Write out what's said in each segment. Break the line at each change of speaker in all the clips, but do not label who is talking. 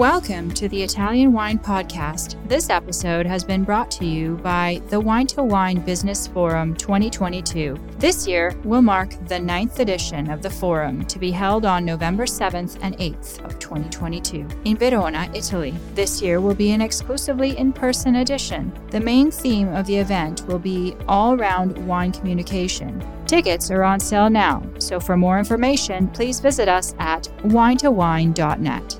Welcome to the Italian Wine Podcast. This episode has been brought to you by the Wine to Wine Business Forum 2022. This year will mark the ninth edition of the forum to be held on November 7th and 8th of 2022 in Verona, Italy. This year will be an exclusively in person edition. The main theme of the event will be all round wine communication. Tickets are on sale now, so for more information, please visit us at winetowine.net.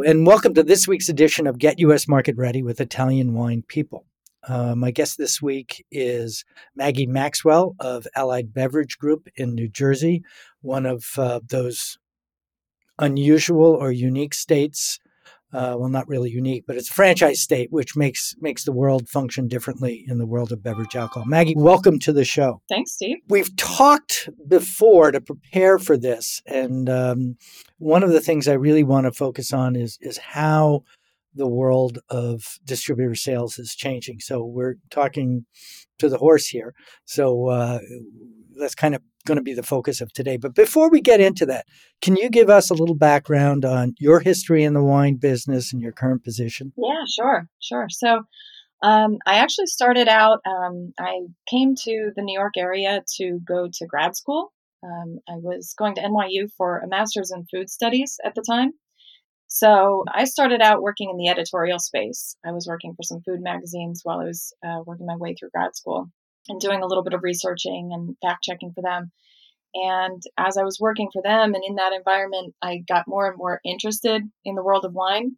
And welcome to this week's edition of Get U.S. Market Ready with Italian Wine People. Uh, my guest this week is Maggie Maxwell of Allied Beverage Group in New Jersey, one of uh, those unusual or unique states uh, well, not really unique, but it's a franchise state, which makes makes the world function differently in the world of beverage alcohol. Maggie, welcome to the show.
Thanks, Steve.
We've talked before to prepare for this, and um, one of the things I really want to focus on is is how the world of distributor sales is changing. So we're talking to the horse here. So uh, that's kind of going to be the focus of today. But before we get into that, can you give us a little background on your history in the wine business and your current position?
Yeah, sure, sure. So um, I actually started out, um, I came to the New York area to go to grad school. Um, I was going to NYU for a master's in food studies at the time. So I started out working in the editorial space. I was working for some food magazines while I was uh, working my way through grad school and doing a little bit of researching and fact checking for them. And as I was working for them and in that environment, I got more and more interested in the world of wine.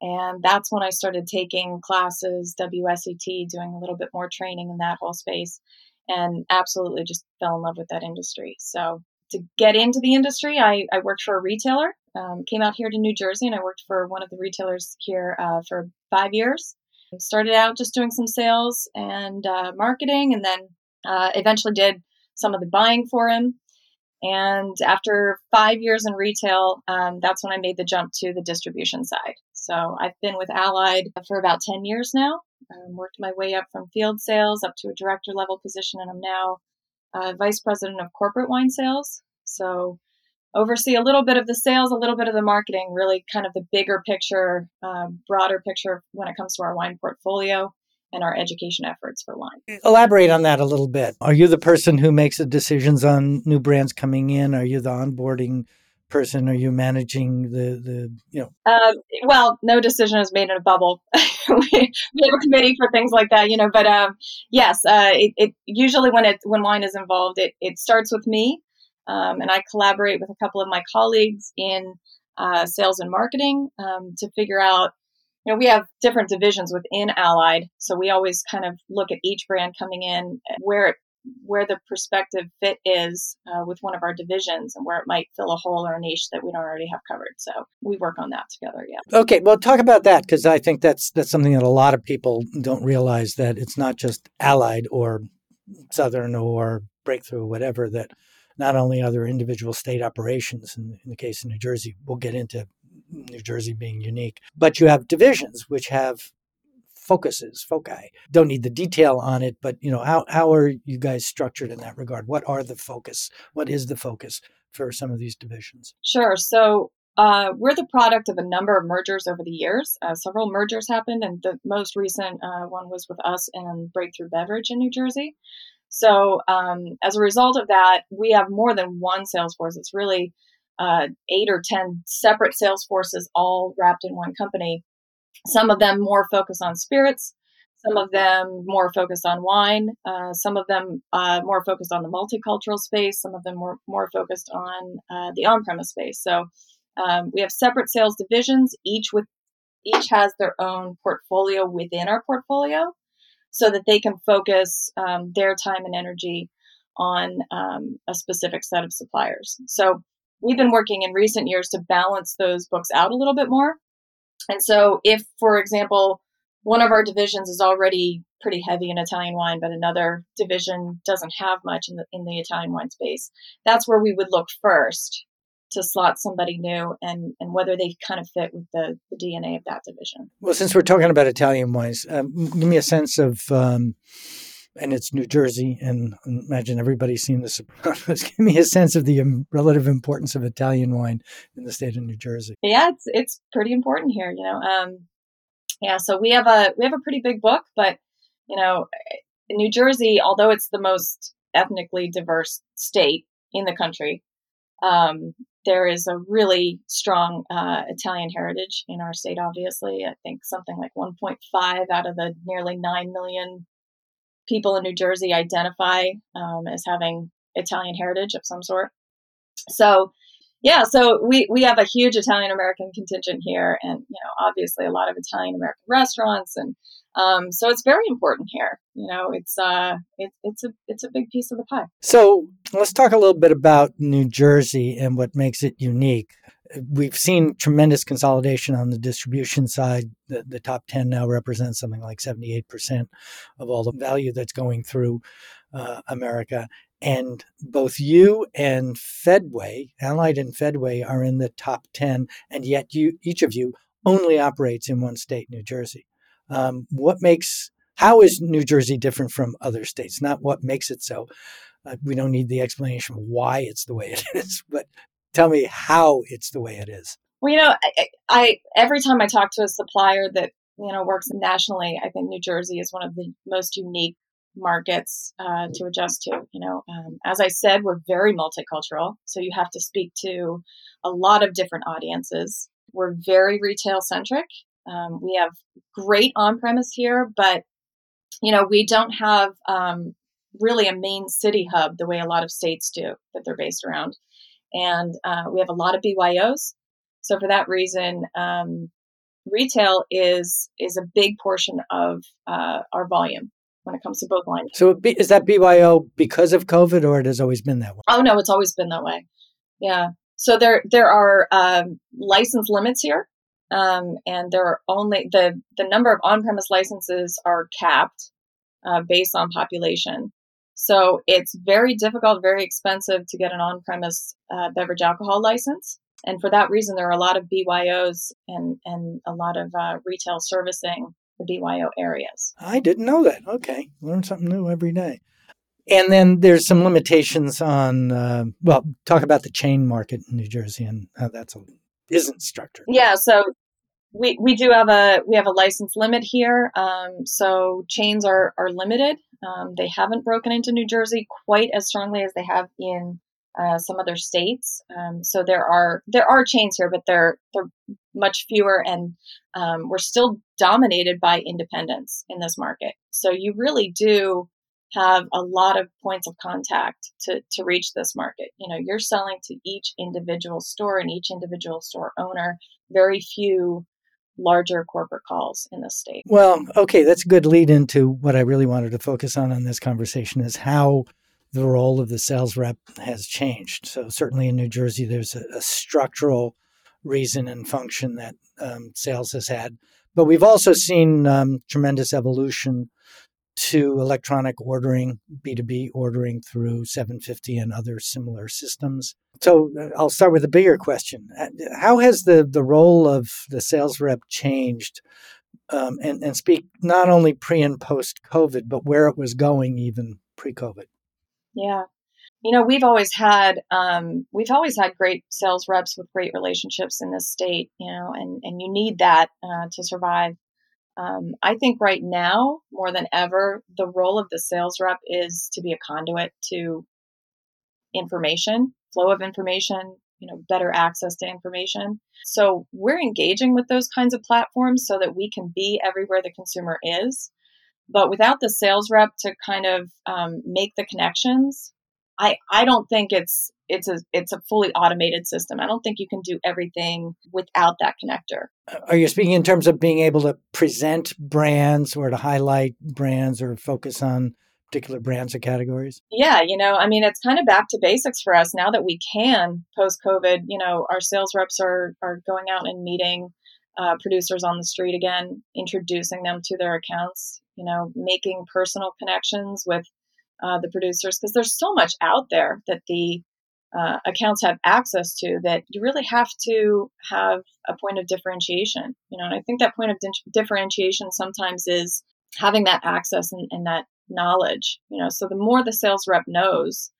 And that's when I started taking classes, WSET, doing a little bit more training in that whole space, and absolutely just fell in love with that industry. So to get into the industry, I, I worked for a retailer, um, came out here to New Jersey, and I worked for one of the retailers here uh, for five years. Started out just doing some sales and uh, marketing, and then uh, eventually did some of the buying for him. And after five years in retail, um, that's when I made the jump to the distribution side. So I've been with Allied for about 10 years now. Um, worked my way up from field sales up to a director level position, and I'm now uh, vice president of corporate wine sales. So oversee a little bit of the sales, a little bit of the marketing, really kind of the bigger picture, um, broader picture when it comes to our wine portfolio and our education efforts for wine.
Elaborate on that a little bit. Are you the person who makes the decisions on new brands coming in? Are you the onboarding person? Are you managing the the you know?
Uh, well, no decision is made in a bubble. we, have a committee for things like that, you know. But um, yes, uh, it, it, usually when it when wine is involved, it it starts with me. Um, and I collaborate with a couple of my colleagues in uh, sales and marketing um, to figure out. You know, we have different divisions within Allied, so we always kind of look at each brand coming in, where it, where the perspective fit is uh, with one of our divisions, and where it might fill a hole or a niche that we don't already have covered. So we work on that together. Yeah.
Okay, well, talk about that because I think that's that's something that a lot of people don't realize that it's not just Allied or Southern or Breakthrough, or whatever that not only are there individual state operations, in, in the case of New Jersey, we'll get into New Jersey being unique, but you have divisions which have focuses, foci. Don't need the detail on it, but you know, how, how are you guys structured in that regard? What are the focus? What is the focus for some of these divisions?
Sure. So uh, we're the product of a number of mergers over the years. Uh, several mergers happened, and the most recent uh, one was with us and Breakthrough Beverage in New Jersey. So um, as a result of that, we have more than one sales force. It's really uh, eight or 10 separate sales forces all wrapped in one company. Some of them more focused on spirits, some of them more focused on wine, uh, some of them uh, more focused on the multicultural space, some of them more, more focused on uh, the on premise space. So um, we have separate sales divisions, each with each has their own portfolio within our portfolio so that they can focus um, their time and energy on um, a specific set of suppliers. So we've been working in recent years to balance those books out a little bit more. And so, if, for example, one of our divisions is already pretty heavy in Italian wine, but another division doesn't have much in the in the Italian wine space, that's where we would look first to slot somebody new and and whether they kind of fit with the, the DNA of that division.
Well, since we're talking about Italian wines, um, give me a sense of. Um, and it's New Jersey, and imagine everybody's seen The Sopranos. Give me a sense of the um, relative importance of Italian wine in the state of New Jersey.
Yeah, it's it's pretty important here. You know, um, yeah. So we have a we have a pretty big book, but you know, New Jersey, although it's the most ethnically diverse state in the country, um, there is a really strong uh, Italian heritage in our state, obviously. I think something like 1.5 out of the nearly 9 million people in New Jersey identify um, as having Italian heritage of some sort. So, yeah, so we, we have a huge Italian American contingent here, and you know, obviously a lot of Italian American restaurants, and um, so it's very important here. You know, it's uh, it, it's a it's a big piece of the pie.
So let's talk a little bit about New Jersey and what makes it unique. We've seen tremendous consolidation on the distribution side. The, the top 10 now represents something like 78% of all the value that's going through uh, America. And both you and Fedway, Allied and Fedway, are in the top 10, and yet you, each of you only operates in one state, New Jersey. Um, what makes, how is New Jersey different from other states? Not what makes it so. Uh, we don't need the explanation why it's the way it is, but tell me how it's the way it is.
Well, you know, I, I every time I talk to a supplier that you know works nationally, I think New Jersey is one of the most unique markets uh, to adjust to. You know, um, as I said, we're very multicultural, so you have to speak to a lot of different audiences. We're very retail centric. Um, we have great on premise here, but you know, we don't have um, really a main city hub the way a lot of states do that they're based around, and uh, we have a lot of BYOs. So for that reason, um, retail is is a big portion of uh, our volume when it comes to both lines.
So is that BYO because of COVID, or it has always been that way?
Oh no, it's always been that way. Yeah. So there there are um, license limits here, um, and there are only the the number of on premise licenses are capped uh, based on population. So it's very difficult, very expensive to get an on premise uh, beverage alcohol license. And for that reason, there are a lot of BYOs and, and a lot of uh, retail servicing the BYO areas.
I didn't know that. Okay. Learn something new every day. And then there's some limitations on, uh, well, talk about the chain market in New Jersey and how that's a, isn't structured.
Yeah. So we, we do have a we have a license limit here. Um, so chains are are limited. Um, they haven't broken into New Jersey quite as strongly as they have in uh, some other states. Um, so there are there are chains here, but they're they're much fewer, and um, we're still dominated by independents in this market. So you really do have a lot of points of contact to to reach this market. You know, you're selling to each individual store and each individual store owner. Very few larger corporate calls in the state.
Well, okay, that's a good lead into what I really wanted to focus on in this conversation is how the role of the sales rep has changed. So, certainly in New Jersey, there's a, a structural reason and function that um, sales has had. But we've also seen um, tremendous evolution to electronic ordering, B2B ordering through SevenFifty and other similar systems. So uh, I'll start with a bigger question. Uh, how has the, the role of the sales rep changed um, and, and speak not only pre and post COVID, but where it was going even pre COVID?
Yeah. You know, we've always had um, we've always had great sales reps with great relationships in this state. You know, and and you need that uh, to survive. Um, I think right now more than ever, the role of the sales rep is to be a conduit to information, flow of information, you know, better access to information. So we're engaging with those kinds of platforms so that we can be everywhere the consumer is But without the sales rep to kind of um, make the connections, I, I don't think it's it's a it's a fully automated system. I don't think you can do everything without that connector.
Are you speaking in terms of being able to present brands or to highlight brands or focus on particular brands or categories?
Yeah, you know, I mean, it's kind of back to basics for us now that we can post COVID. You know, our sales reps are are going out and meeting uh, producers on the street again, introducing them to their accounts. You know, making personal connections with uh, the producers because there's so much out there that the uh, accounts have access to that you really have to have a point of differentiation. You know, and I think that point of di- differentiation sometimes is having that access and, and that knowledge. You know, so the more the sales rep knows,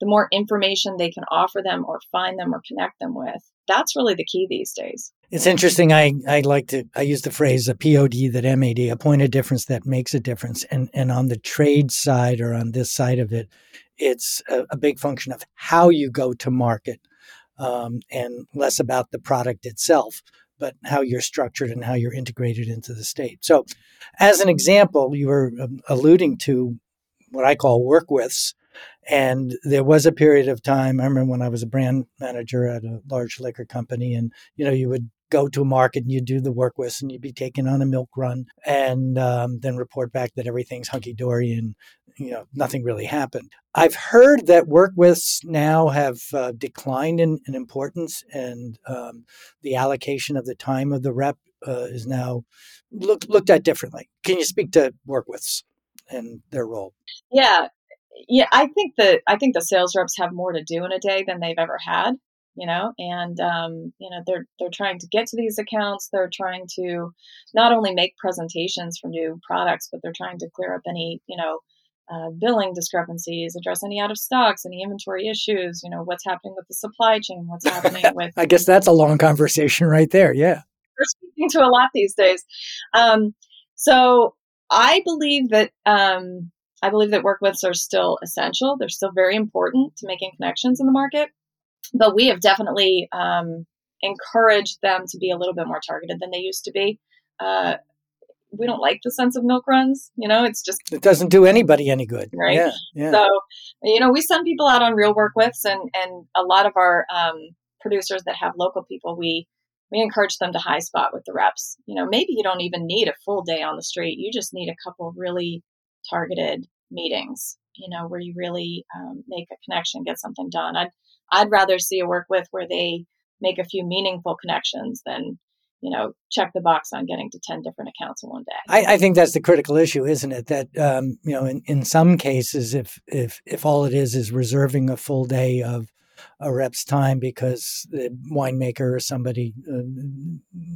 the more information they can offer them or find them or connect them with. That's really the key these days.
It's interesting. I, I like to I use the phrase a POD that MAD, a point of difference that makes a difference. And and on the trade side or on this side of it, it's a, a big function of how you go to market um, and less about the product itself, but how you're structured and how you're integrated into the state. So, as an example, you were um, alluding to what I call work withs. And there was a period of time, I remember when I was a brand manager at a large liquor company, and you know, you would go to a market and you do the work with, and you'd be taken on a milk run and um, then report back that everything's hunky dory and you know nothing really happened. I've heard that work withs now have uh, declined in, in, importance, and um, the allocation of the time of the rep uh, is now look, looked at differently. Can you speak to work withs and their role?
Yeah, yeah. I think that I think the sales reps have more to do in a day than they've ever had you know and um, you know they're they're trying to get to these accounts. They're trying to not only make presentations for new products but they're trying to clear up any you know uh, billing discrepancies address any out of stocks any inventory issues you know what's happening with the supply chain what's happening with
i guess that's a long conversation right there yeah.
We're speaking to a lot these days. Um, so i believe that um, i believe that work withs are still essential. They're still very important to making connections in the market but we have definitely um, encouraged them to be a little bit more targeted than they used to be. Uh, we don't like the sense of milk runs. You know, it's just
it doesn't do anybody any good,
right?
Yeah, yeah.
So, you know, we send people out on real work withs, and and a lot of our um, producers that have local people, we we encourage them to high spot with the reps. You know, maybe you don't even need a full day on the street. You just need a couple really targeted meetings. You know, where you really um, make a connection, get something done. I'd I'd rather see a work with where they make a few meaningful connections than you know check the box on getting to 10 different accounts in one day
i, I think that's the critical issue isn't it that um, you know in, in some cases if if if all it is is reserving a full day of a rep's time because the winemaker or somebody uh,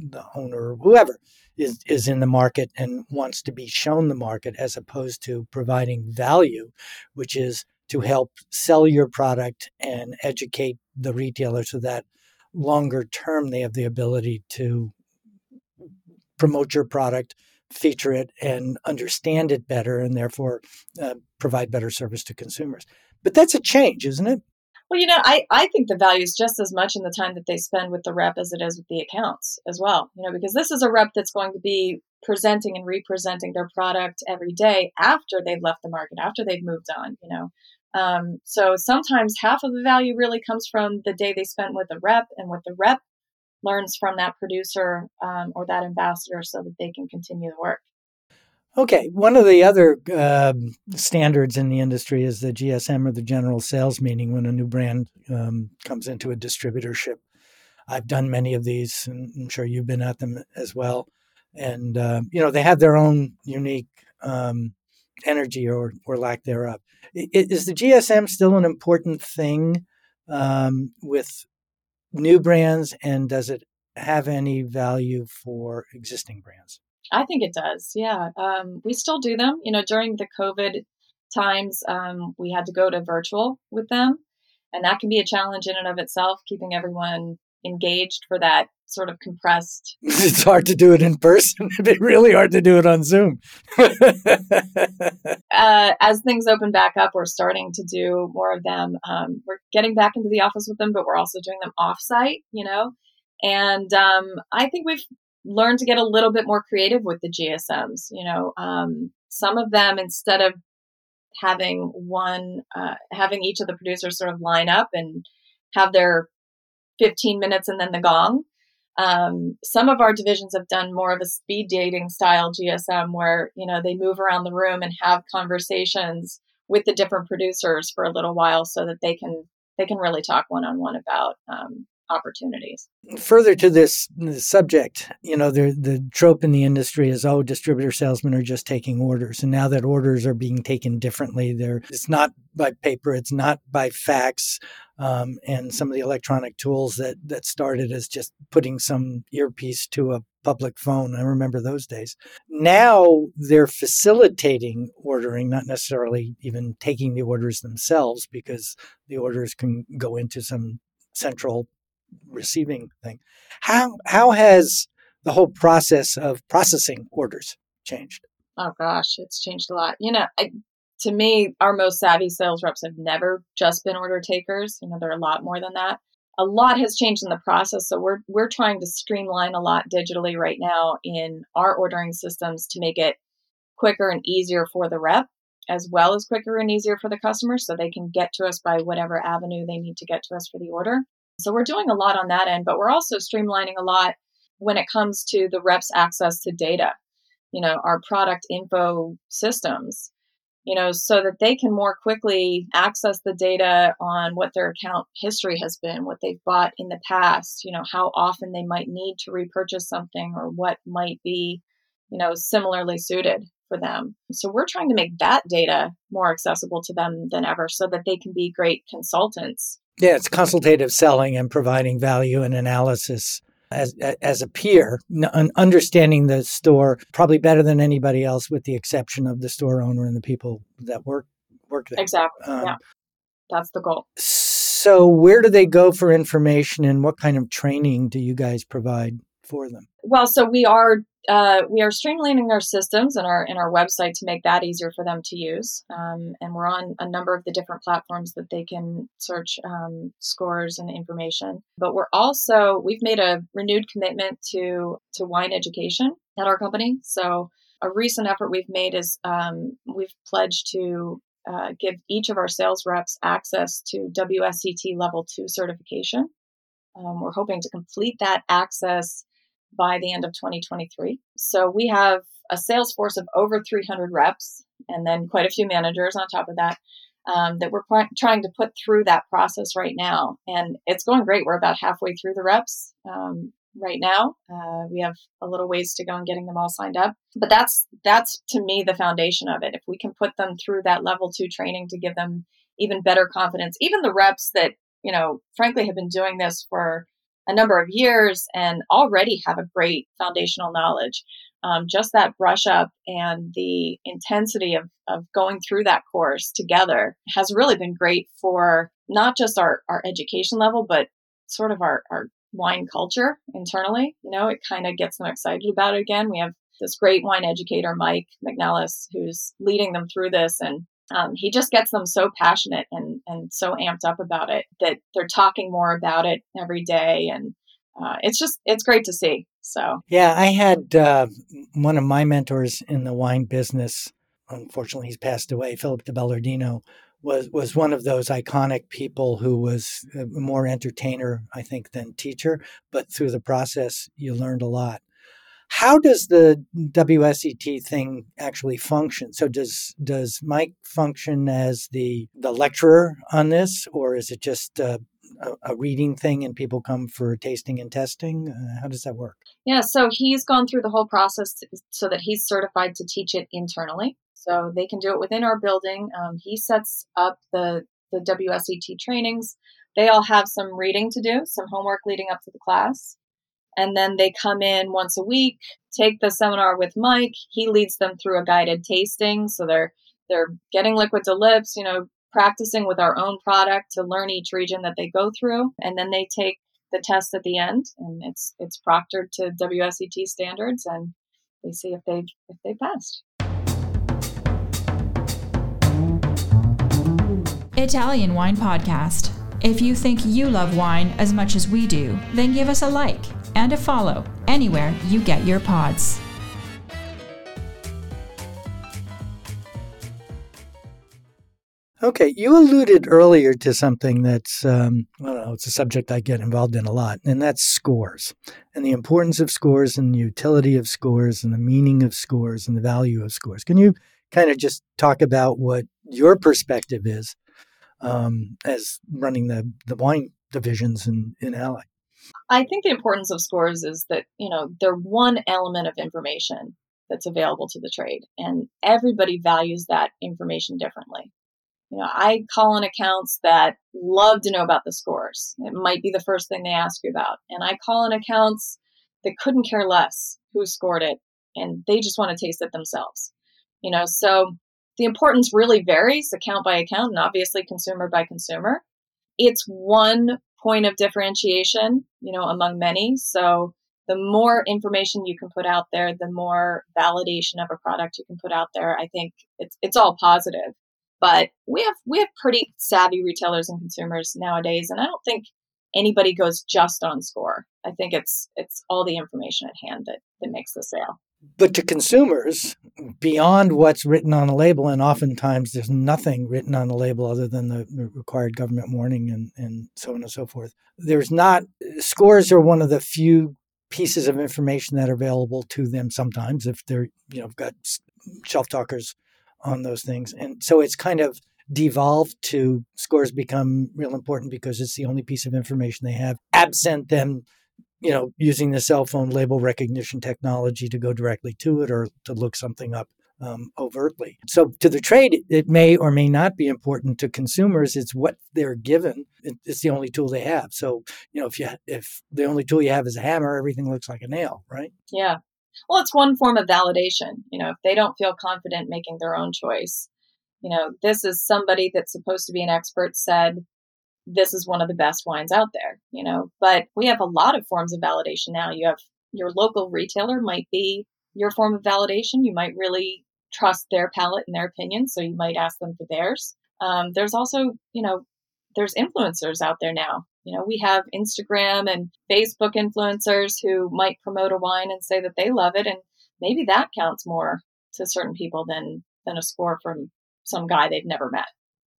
the owner or whoever is is in the market and wants to be shown the market as opposed to providing value which is to help sell your product and educate the retailer so that longer term they have the ability to promote your product, feature it, and understand it better, and therefore uh, provide better service to consumers. But that's a change, isn't it?
Well, you know, I, I think the value is just as much in the time that they spend with the rep as it is with the accounts as well. You know, because this is a rep that's going to be presenting and representing their product every day after they've left the market, after they've moved on, you know. Um, so sometimes half of the value really comes from the day they spent with the rep and what the rep learns from that producer um, or that ambassador so that they can continue the work.
Okay, one of the other uh, standards in the industry is the GSM or the general sales meeting when a new brand um, comes into a distributorship. I've done many of these, and I'm sure you've been at them as well. And uh, you know they have their own unique um, energy or or lack thereof. Is the GSM still an important thing um, with new brands, and does it have any value for existing brands?
I think it does. Yeah, um, we still do them. You know, during the COVID times, um, we had to go to virtual with them, and that can be a challenge in and of itself, keeping everyone engaged for that sort of compressed.
it's hard to do it in person. It'd be really hard to do it on Zoom.
uh, as things open back up, we're starting to do more of them. Um, we're getting back into the office with them, but we're also doing them offsite, you know? And um, I think we've learned to get a little bit more creative with the GSMs. You know, um, some of them, instead of having one, uh, having each of the producers sort of line up and have their 15 minutes and then the gong. Um, some of our divisions have done more of a speed dating style GSM where, you know, they move around the room and have conversations with the different producers for a little while so that they can they can really talk one on one about um, opportunities.
Further to this, subject, you know, the the trope in the industry is, oh, distributor salesmen are just taking orders, and now that orders are being taken differently, there it's not by paper, it's not by fax, um, and some of the electronic tools that that started as just putting some earpiece to a public phone. I remember those days. Now they're facilitating ordering, not necessarily even taking the orders themselves, because the orders can go into some central receiving thing. How how has the whole process of processing orders changed?
Oh gosh, it's changed a lot. You know, I, to me, our most savvy sales reps have never just been order takers. You know, they're a lot more than that. A lot has changed in the process, so we're we're trying to streamline a lot digitally right now in our ordering systems to make it quicker and easier for the rep as well as quicker and easier for the customer so they can get to us by whatever avenue they need to get to us for the order. So we're doing a lot on that end, but we're also streamlining a lot when it comes to the reps access to data, you know, our product info systems, you know, so that they can more quickly access the data on what their account history has been, what they've bought in the past, you know, how often they might need to repurchase something or what might be, you know, similarly suited for them. So we're trying to make that data more accessible to them than ever so that they can be great consultants
yeah, it's consultative selling and providing value and analysis as as a peer, understanding the store probably better than anybody else, with the exception of the store owner and the people that work work there.
Exactly. Um, yeah, that's the goal.
So, where do they go for information, and what kind of training do you guys provide for them?
Well, so we are uh, we are streamlining our systems and our and our website to make that easier for them to use. Um, and we're on a number of the different platforms that they can search um, scores and information. But we're also we've made a renewed commitment to to wine education at our company. So a recent effort we've made is um, we've pledged to uh, give each of our sales reps access to WSET level two certification. Um, we're hoping to complete that access by the end of 2023. So we have a sales force of over 300 reps and then quite a few managers on top of that um, that we're trying to put through that process right now. And it's going great. We're about halfway through the reps um, right now. Uh, we have a little ways to go in getting them all signed up. But that's that's to me the foundation of it. If we can put them through that level two training to give them even better confidence, even the reps that you know, frankly, have been doing this for a number of years and already have a great foundational knowledge. Um, just that brush up and the intensity of, of going through that course together has really been great for not just our, our education level, but sort of our, our wine culture internally. You know, it kind of gets them excited about it again. We have this great wine educator, Mike McNellis, who's leading them through this and um, he just gets them so passionate and, and so amped up about it that they're talking more about it every day. And uh, it's just, it's great to see. So,
yeah, I had uh, one of my mentors in the wine business. Unfortunately, he's passed away. Philip de Bellardino was was one of those iconic people who was more entertainer, I think, than teacher. But through the process, you learned a lot. How does the WSET thing actually function? So does does Mike function as the the lecturer on this, or is it just a, a reading thing and people come for tasting and testing? Uh, how does that work?
Yeah, so he's gone through the whole process so that he's certified to teach it internally. So they can do it within our building. Um, he sets up the the WSET trainings. They all have some reading to do, some homework leading up to the class and then they come in once a week, take the seminar with Mike. He leads them through a guided tasting, so they're they're getting liquid to lips, you know, practicing with our own product to learn each region that they go through, and then they take the test at the end, and it's it's proctored to WSET standards, and they see if they if they passed.
Italian Wine Podcast. If you think you love wine as much as we do, then give us a like and a follow anywhere you get your pods.
Okay, you alluded earlier to something that's, um, I don't know, it's a subject I get involved in a lot, and that's scores and the importance of scores and the utility of scores and the meaning of scores and the value of scores. Can you kind of just talk about what your perspective is um, as running the, the wine divisions in, in Ally?
I think the importance of scores is that, you know, they're one element of information that's available to the trade, and everybody values that information differently. You know, I call on accounts that love to know about the scores. It might be the first thing they ask you about. And I call on accounts that couldn't care less who scored it and they just want to taste it themselves. You know, so the importance really varies account by account and obviously consumer by consumer. It's one point of differentiation, you know, among many. So the more information you can put out there, the more validation of a product you can put out there. I think it's it's all positive. But we have we have pretty savvy retailers and consumers nowadays, and I don't think anybody goes just on score. I think it's it's all the information at hand that that makes the sale.
But to consumers, beyond what's written on a label, and oftentimes there's nothing written on the label other than the required government warning and, and so on and so forth. There's not, scores are one of the few pieces of information that are available to them sometimes if they're, you know, got shelf talkers on those things. And so it's kind of devolved to scores become real important because it's the only piece of information they have, absent them, you know, using the cell phone label recognition technology to go directly to it or to look something up um, overtly. So to the trade, it may or may not be important. To consumers, it's what they're given. It's the only tool they have. So you know, if you if the only tool you have is a hammer, everything looks like a nail, right?
Yeah, well, it's one form of validation. You know, if they don't feel confident making their own choice, you know, this is somebody that's supposed to be an expert said, this is one of the best wines out there, you know. But we have a lot of forms of validation now. You have your local retailer might be your form of validation. You might really trust their palate and their opinion, so you might ask them for theirs. Um, there's also, you know, there's influencers out there now you know, we have Instagram and Facebook influencers who might promote a wine and say that they love it, and maybe that counts more to certain people than than a score from some guy they've never met.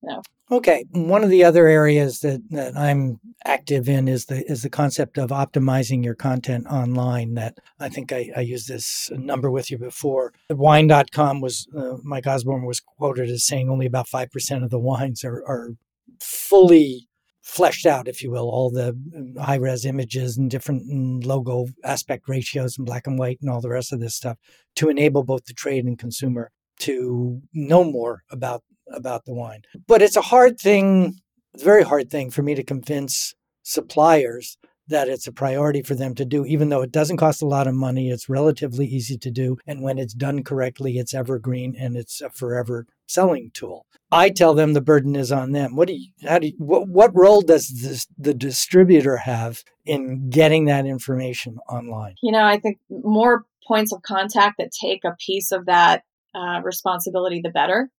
Know.
Okay, one of the other areas that, that I'm active in is the is the concept of optimizing your content online. That I think I, I used this number with you before. Wine.com was uh, Mike Osborn was quoted as saying only about five percent of the wines are, are fully fleshed out, if you will, all the uh, high res images and different mm, logo aspect ratios and black and white and all the rest of this stuff to enable both the trade and consumer to know more about about the wine. But it's a hard thing, it's a very hard thing for me to convince suppliers that it's a priority for them to do, even though it doesn't cost a lot of money. It's relatively easy to do. And when it's done correctly, it's evergreen and it's a forever selling tool. I tell them the burden is on them. What do you, how do you, what, what role does this, the distributor have in getting that information online?
You know, I think more points of contact that take a piece of that uh, responsibility, the better.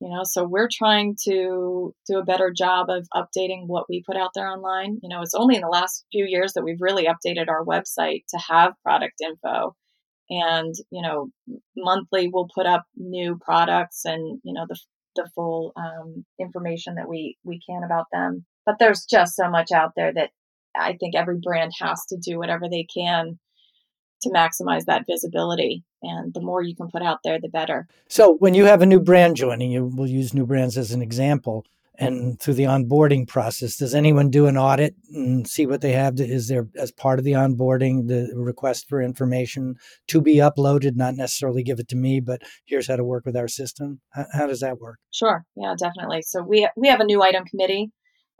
You know, so we're trying to do a better job of updating what we put out there online. You know, it's only in the last few years that we've really updated our website to have product info. And, you know, monthly we'll put up new products and, you know, the, the full um, information that we, we can about them. But there's just so much out there that I think every brand has to do whatever they can to maximize that visibility. And the more you can put out there, the better.
So when you have a new brand joining, you will use new brands as an example. And through the onboarding process, does anyone do an audit and see what they have? To, is there, as part of the onboarding, the request for information to be uploaded, not necessarily give it to me, but here's how to work with our system? How, how does that work?
Sure. Yeah, definitely. So we, we have a new item committee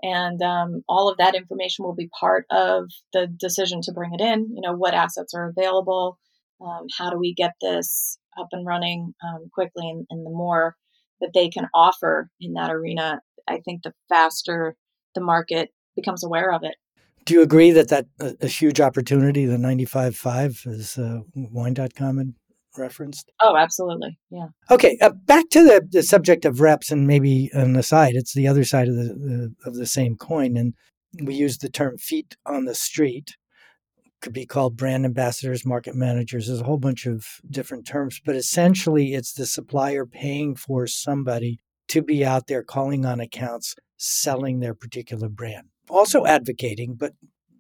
and um, all of that information will be part of the decision to bring it in you know what assets are available um, how do we get this up and running um, quickly and, and, the more that they can offer in that arena i think the faster the market becomes aware of it
do you agree that that a, a huge opportunity the 95.5 is uh, wine.com referenced?
Oh, absolutely. Yeah.
Okay, uh, back to the, the subject of reps, and maybe an aside, it's the other side of the, the of the same coin. And we use the term feet on the street. Could be called brand ambassadors, market managers. There's a whole bunch of different terms, but essentially, it's the supplier paying for somebody to be out there calling on accounts, selling their particular brand. Also advocating, but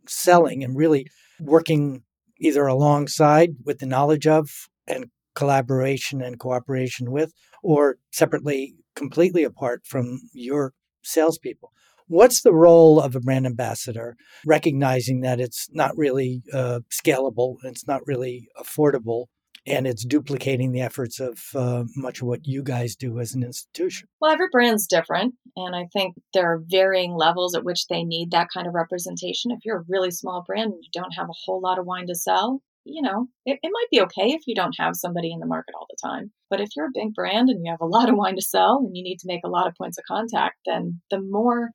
selling and really working either alongside with the knowledge of and collaboration and cooperation with, or separately, completely apart from your salespeople. What's the role of a brand ambassador, recognizing that it's not really uh, scalable, it's not really affordable, and it's duplicating the efforts of uh, much of what you guys do as an institution?
Well, every brand's different, and I think there are varying levels at which they need that kind of representation. If you're a really small brand and you don't have a whole lot of wine to sell, you know, it, it might be okay if you don't have somebody in the market all the time. But if you're a big brand and you have a lot of wine to sell and you need to make a lot of points of contact, then the more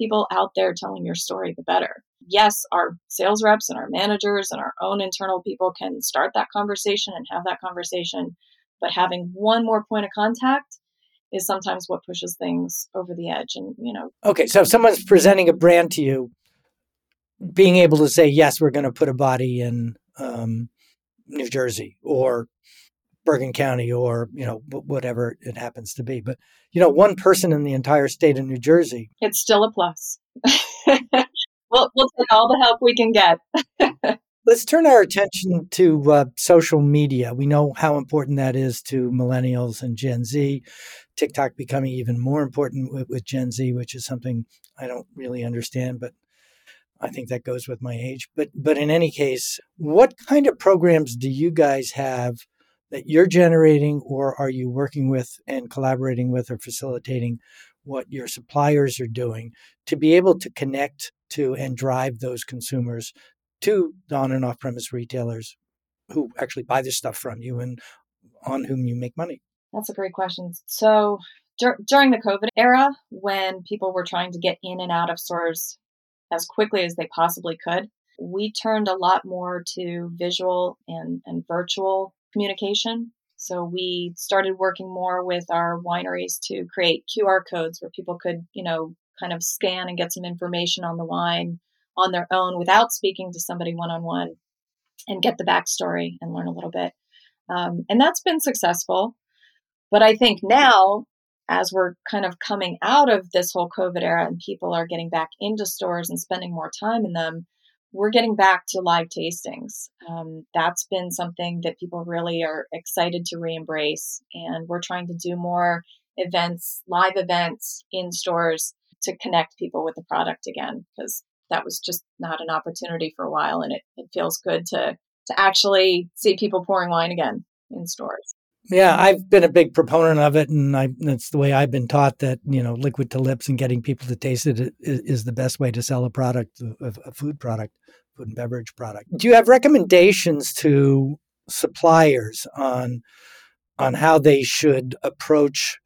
people out there telling your story, the better. Yes, our sales reps and our managers and our own internal people can start that conversation and have that conversation, but having one more point of contact is sometimes what pushes things over the edge. And, you know.
Okay, so if someone's presenting a brand to you, being able to say, yes, we're going to put a body in um, New Jersey or Bergen County or you know whatever it happens to be. But you know, one person in the entire state of New Jersey,
it's still a plus. we'll we'll take all the help we can get.
Let's turn our attention to uh, social media. We know how important that is to millennials and Gen Z. TikTok becoming even more important with, with Gen Z, which is something I don't really understand, but I think that goes with my age. But but in any case, what kind of programs do you guys have that you're generating, or are you working with and collaborating with or facilitating what your suppliers are doing to be able to connect to and drive those consumers to the on and off premise retailers who actually buy this stuff from you and on whom you make money?
That's a great question. So dur- during the COVID era, when people were trying to get in and out of stores as quickly as they possibly could, we turned a lot more to visual and, and virtual communication. So we started working more with our wineries to create QR codes where people could, you know, kind of scan and get some information on the wine on their own without speaking to somebody one on one and get the backstory and learn a little bit. Um, and that's been successful. But I think now, as we're kind of coming out of this whole COVID era and people are getting back into stores and spending more time in them, we're getting back to live tastings. Um, that's been something that people really are excited to re embrace. And we're trying to do more events, live events in stores to connect people with the product again, because that was just not an opportunity for a while. And it, it feels good to, to actually see people pouring wine again in stores.
Yeah, I've been a big proponent of it, and I, that's the way I've been taught that you know liquid to lips and getting people to taste it is, is the best way to sell a product, a, a, food product, food and beverage product. Do you have recommendations to suppliers on on how they should approach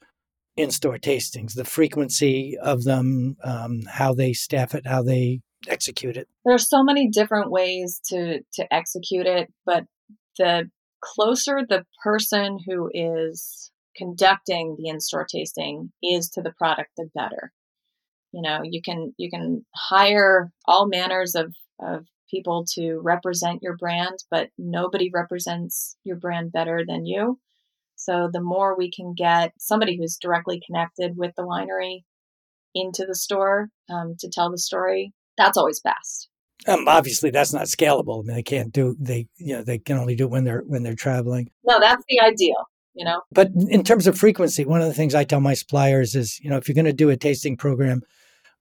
in-store tastings, the frequency of them, um, how they staff it, how they execute it?
There's so many different ways to to execute it, but the closer the person who is conducting the in-store tasting is to the product, the better. You know, you can you can hire all manners of, of people to represent your brand, but nobody represents your brand better than you. So the more we can get somebody who's directly connected with the winery into the store um, to tell the story, that's always best.
Um, obviously, that's not scalable. I mean, they can't do they you know they can only do it when they're when they're traveling.
No, that's the ideal. You know.
But in terms of frequency, one of the things I tell my suppliers is, you know, if you're going to do a tasting program,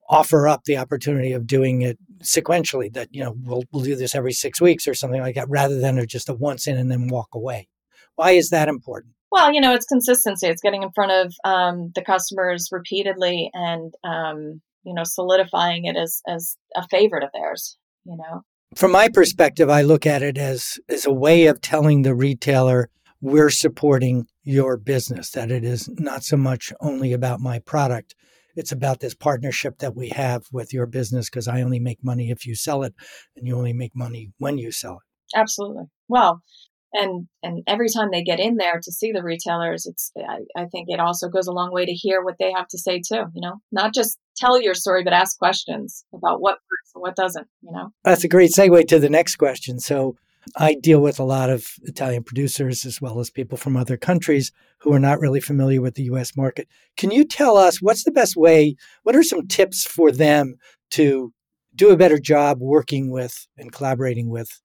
offer up the opportunity of doing it sequentially. That you know we'll we'll do this every six weeks or something like that, rather than just a once in and then walk away. Why is that important?
Well, you know, it's consistency. It's getting in front of um, the customers repeatedly and um, you know solidifying it as as a favorite of theirs you know?
From my perspective i look at it as as a way of telling the retailer we're supporting your business that it is not so much only about my product. It's about this partnership that we have with your business because i only make money if you sell it and you only make money when you sell it.
Absolutely. Well and and every time they get in there to see the retailers it's I, I, think it also goes a long way to hear what they have to say too you know not just tell your story but ask questions about what works and what doesn't you know
that's a great segue to the next question so I deal with a lot of Italian producers as well as people from other countries who are not really familiar with the US market. Can you tell us what's the best way? What are some tips for them to do a better job working with and collaborating with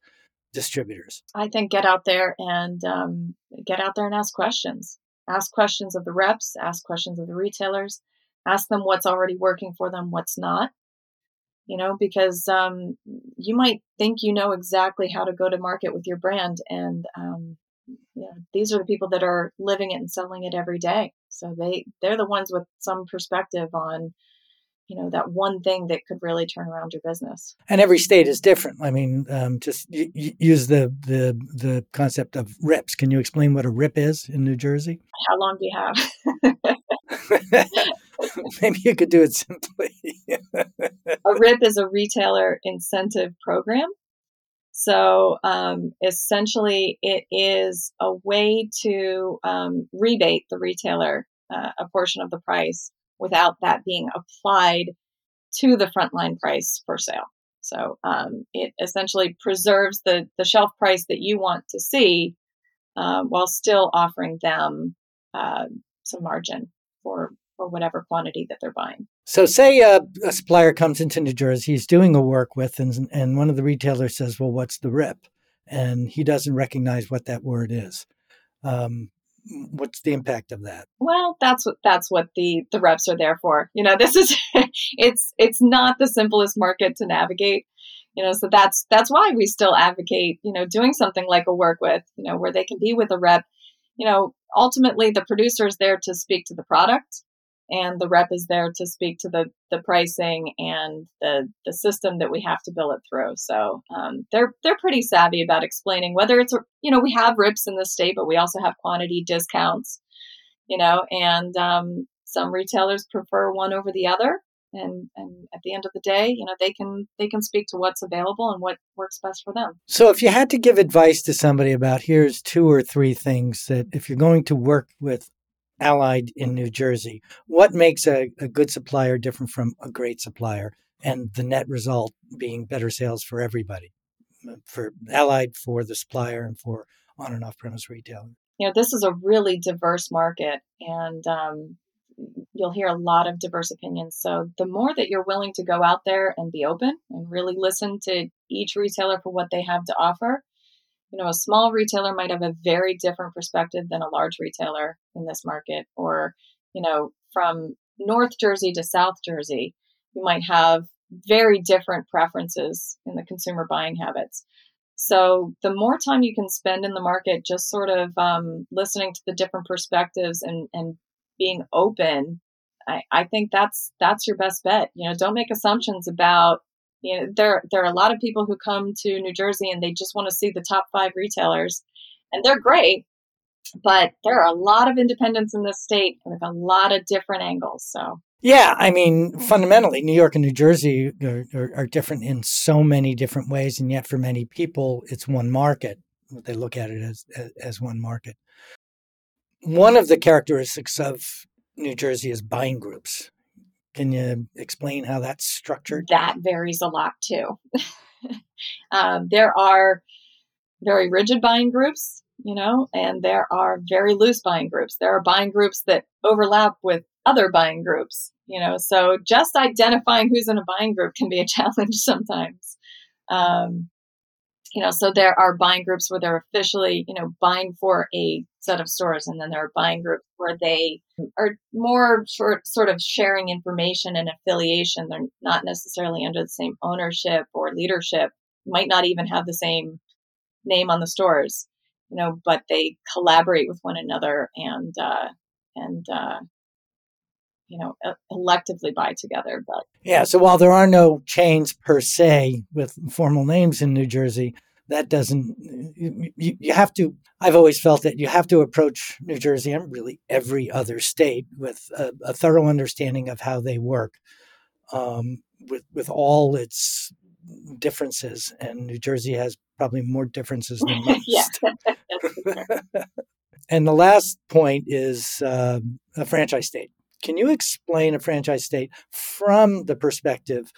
distributors?
I think get out there and um, get out there and ask questions. Ask questions of the reps, ask questions of the retailers, ask them what's already working for them, what's not. You know, because um, you might think you know exactly how to go to market with your brand, and um, these are the people that are living it and selling it every day. So they they're the ones with some perspective on you know that one thing that could really turn around your business.
And every state is different. I mean um, just y- use the, the the concept of rips. Can you explain what a rip is in new jersey?
How long do you
have? Maybe you could do it simply.
A rip is a retailer incentive program. So um, essentially it is a way to um, rebate the retailer uh, a portion of the price without that being applied to the frontline price for sale. So um, it essentially preserves the, the shelf price that you want to see uh, while still offering them uh, some margin for, for whatever quantity that they're buying.
So, say a, a supplier comes into New Jersey, he's doing a work with, and, and one of the retailers says, Well, what's the RIP? And he doesn't recognize what that word is. Um, what's the impact of that?
Well that's what that's what the the reps are there for. You know this is it's it's not the simplest market to navigate you know so that's that's why we still advocate you know doing something like a work with you know where they can be with a rep. You know ultimately the producer is there to speak to the product and the rep is there to speak to the the pricing and the the system that we have to bill it through. So um, they're they're pretty savvy about explaining whether it's you know we have rips in the state, but we also have quantity discounts, you know, and um, some retailers prefer one over the other. And, and at the end of the day, you know, they can they can speak to what's available and what works best for them.
So, if you had to give advice to somebody about here's two or three things that if you're going to work with Allied in New Jersey. What makes a, a good supplier different from a great supplier? And the net result being better sales for everybody, uh, for Allied, for the supplier, and for on and off premise retailer.
You know, this is a really diverse market, and um, you'll hear a lot of diverse opinions. So, the more that you're willing to go out there and be open and really listen to each retailer for what they have to offer, you know, a small retailer might have a very different perspective than a large retailer in this market. Or, you know, from North Jersey to South Jersey, you might have very different preferences in the consumer buying habits. So, the more time you can spend in the market just sort of um, listening to the different perspectives and, and being open, I, I think that's that's your best bet. You know, don't make assumptions about you know, there there are a lot of people who come to New Jersey and they just want to see the top five retailers, and they're great. But there are a lot of independents in this state with a lot of different angles. So
yeah, I mean, fundamentally, New York and New Jersey are, are, are, different in so many different ways, and yet for many people, it's one market. They look at it as as one market. One of the characteristics of New Jersey is buying groups. Can you explain how that's structured?
That varies a lot too. um, there are very rigid buying groups, you know, and there are very loose buying groups. There are buying groups that overlap with other buying groups, you know, so just identifying who's in a buying group can be a challenge sometimes. Um, you know, so there are buying groups where they're officially, you know, buying for a set of stores, and then there are buying groups where they are more short, sort of sharing information and affiliation. They're not necessarily under the same ownership or leadership, might not even have the same name on the stores, you know, but they collaborate with one another and uh, and uh, you know electively buy together but
yeah so while there are no chains per se with formal names in new jersey that doesn't you, you have to i've always felt that you have to approach new jersey and really every other state with a, a thorough understanding of how they work um, with with all its differences. And new jersey has probably more differences than most. and the last point is uh, a franchise state. Can you explain a franchise state from the perspective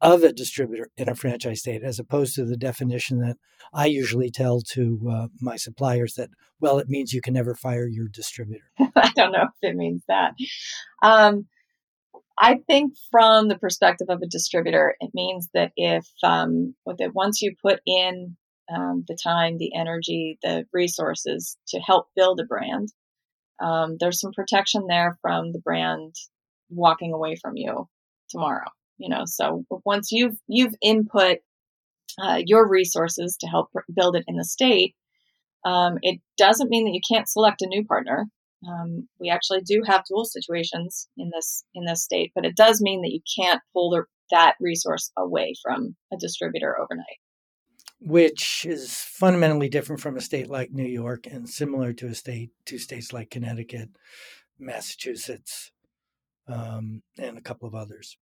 of a distributor in a franchise state, as opposed to the definition that I usually tell to uh, my suppliers that, well, it means you can never fire your distributor.
I don't know if it means that. Um, I think from the perspective of a distributor, it means that if um, that once you put in um, the time, the energy, the resources to help build a brand, um, there's some protection there from the brand walking away from you tomorrow. You know, so once you've you've input uh, your resources to help build it in the state, um, it doesn't mean that you can't select a new partner. Um, we actually do have dual situations in this in this state, but it does mean that you can't pull the, that resource away from a distributor overnight.
Which is fundamentally different from a state like New York and similar to a state to states like Connecticut, Massachusetts, um, and a couple of others.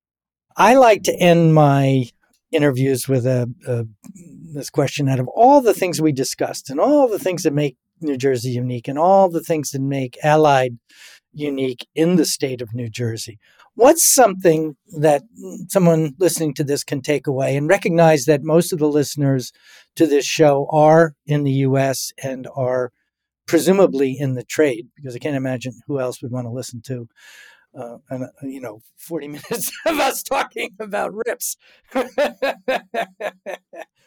I like to end my interviews with a, a, this question out of all the things we discussed and all the things that make New Jersey unique and all the things that make Allied unique in the state of New Jersey. What's something that someone listening to this can take away and recognize that most of the listeners to this show are in the US and are presumably in the trade because I can't imagine who else would want to listen to uh, and uh, you know 40 minutes of us talking about rips.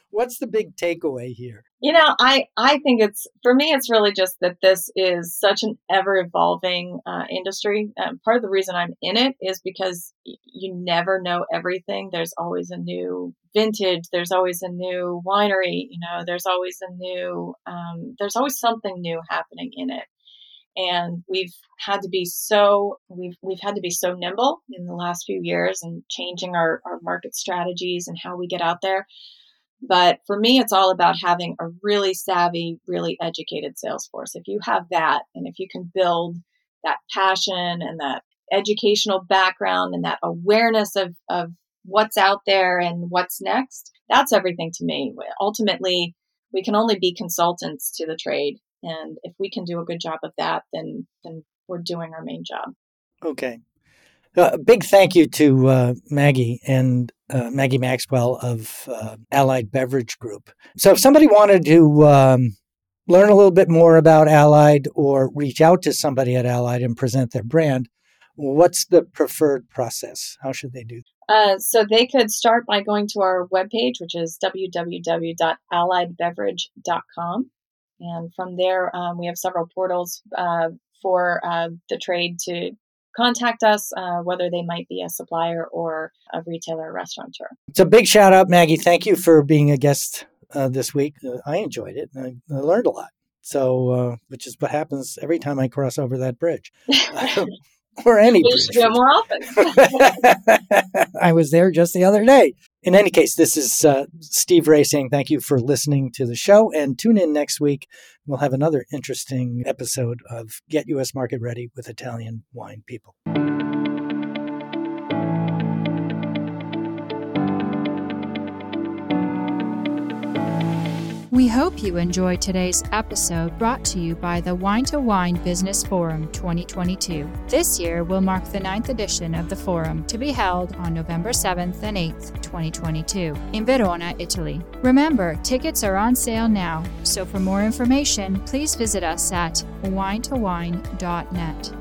What's the big takeaway here?
You know i i think it's for me it's really just that this is such an ever evolving uh, industry um, part of the reason i'm in it is because y- you never know everything. There's always a new vintage. There's always a new winery you know there's always a new um, there's always something new happening in it and we've had to be so we've we've had to be so nimble in the last few years and changing our, our market strategies and how we get out there. But for me it's all about having a really savvy really educated sales force. If you have that and if you can build that passion and that educational background and that awareness of, of what's out there and what's next that's everything to me. Ultimately we can only be consultants to the trade and if we can do a good job of that, then then we're doing our main job.
Okay. Uh, a big thank you to uh, Maggie and uh, Maggie Maxwell of uh, Allied Beverage Group. So, if somebody wanted to um, learn a little bit more about Allied or reach out to somebody at Allied and present their brand, what's the preferred process? How should they do?
Uh, so they could start by going to our webpage, which is www.alliedbeverage.com. And from there, um, we have several portals uh, for uh, the trade to contact us, uh, whether they might be a supplier or a retailer or restaurateur.
So, big shout out, Maggie. Thank you for being a guest uh, this week. Uh, I enjoyed it. I, I, learned a lot. So, uh, which is what happens every time I cross over that bridge. or any
bridge. should do it more often.
I was there just the other day in any case, this is uh, Steve Raye saying thank you for listening to the show and tune in next week. We'll have another interesting episode of Get US Market Ready with Italian Wine People.
We hope you enjoyed today's episode brought to you by the Wine to Wine Business Forum 2022. This year will mark the ninth edition of the forum to be held on November 7th and 8th, 2022, in Verona, Italy. Remember, tickets are on sale now, so for more information, please visit us at winetowine.net.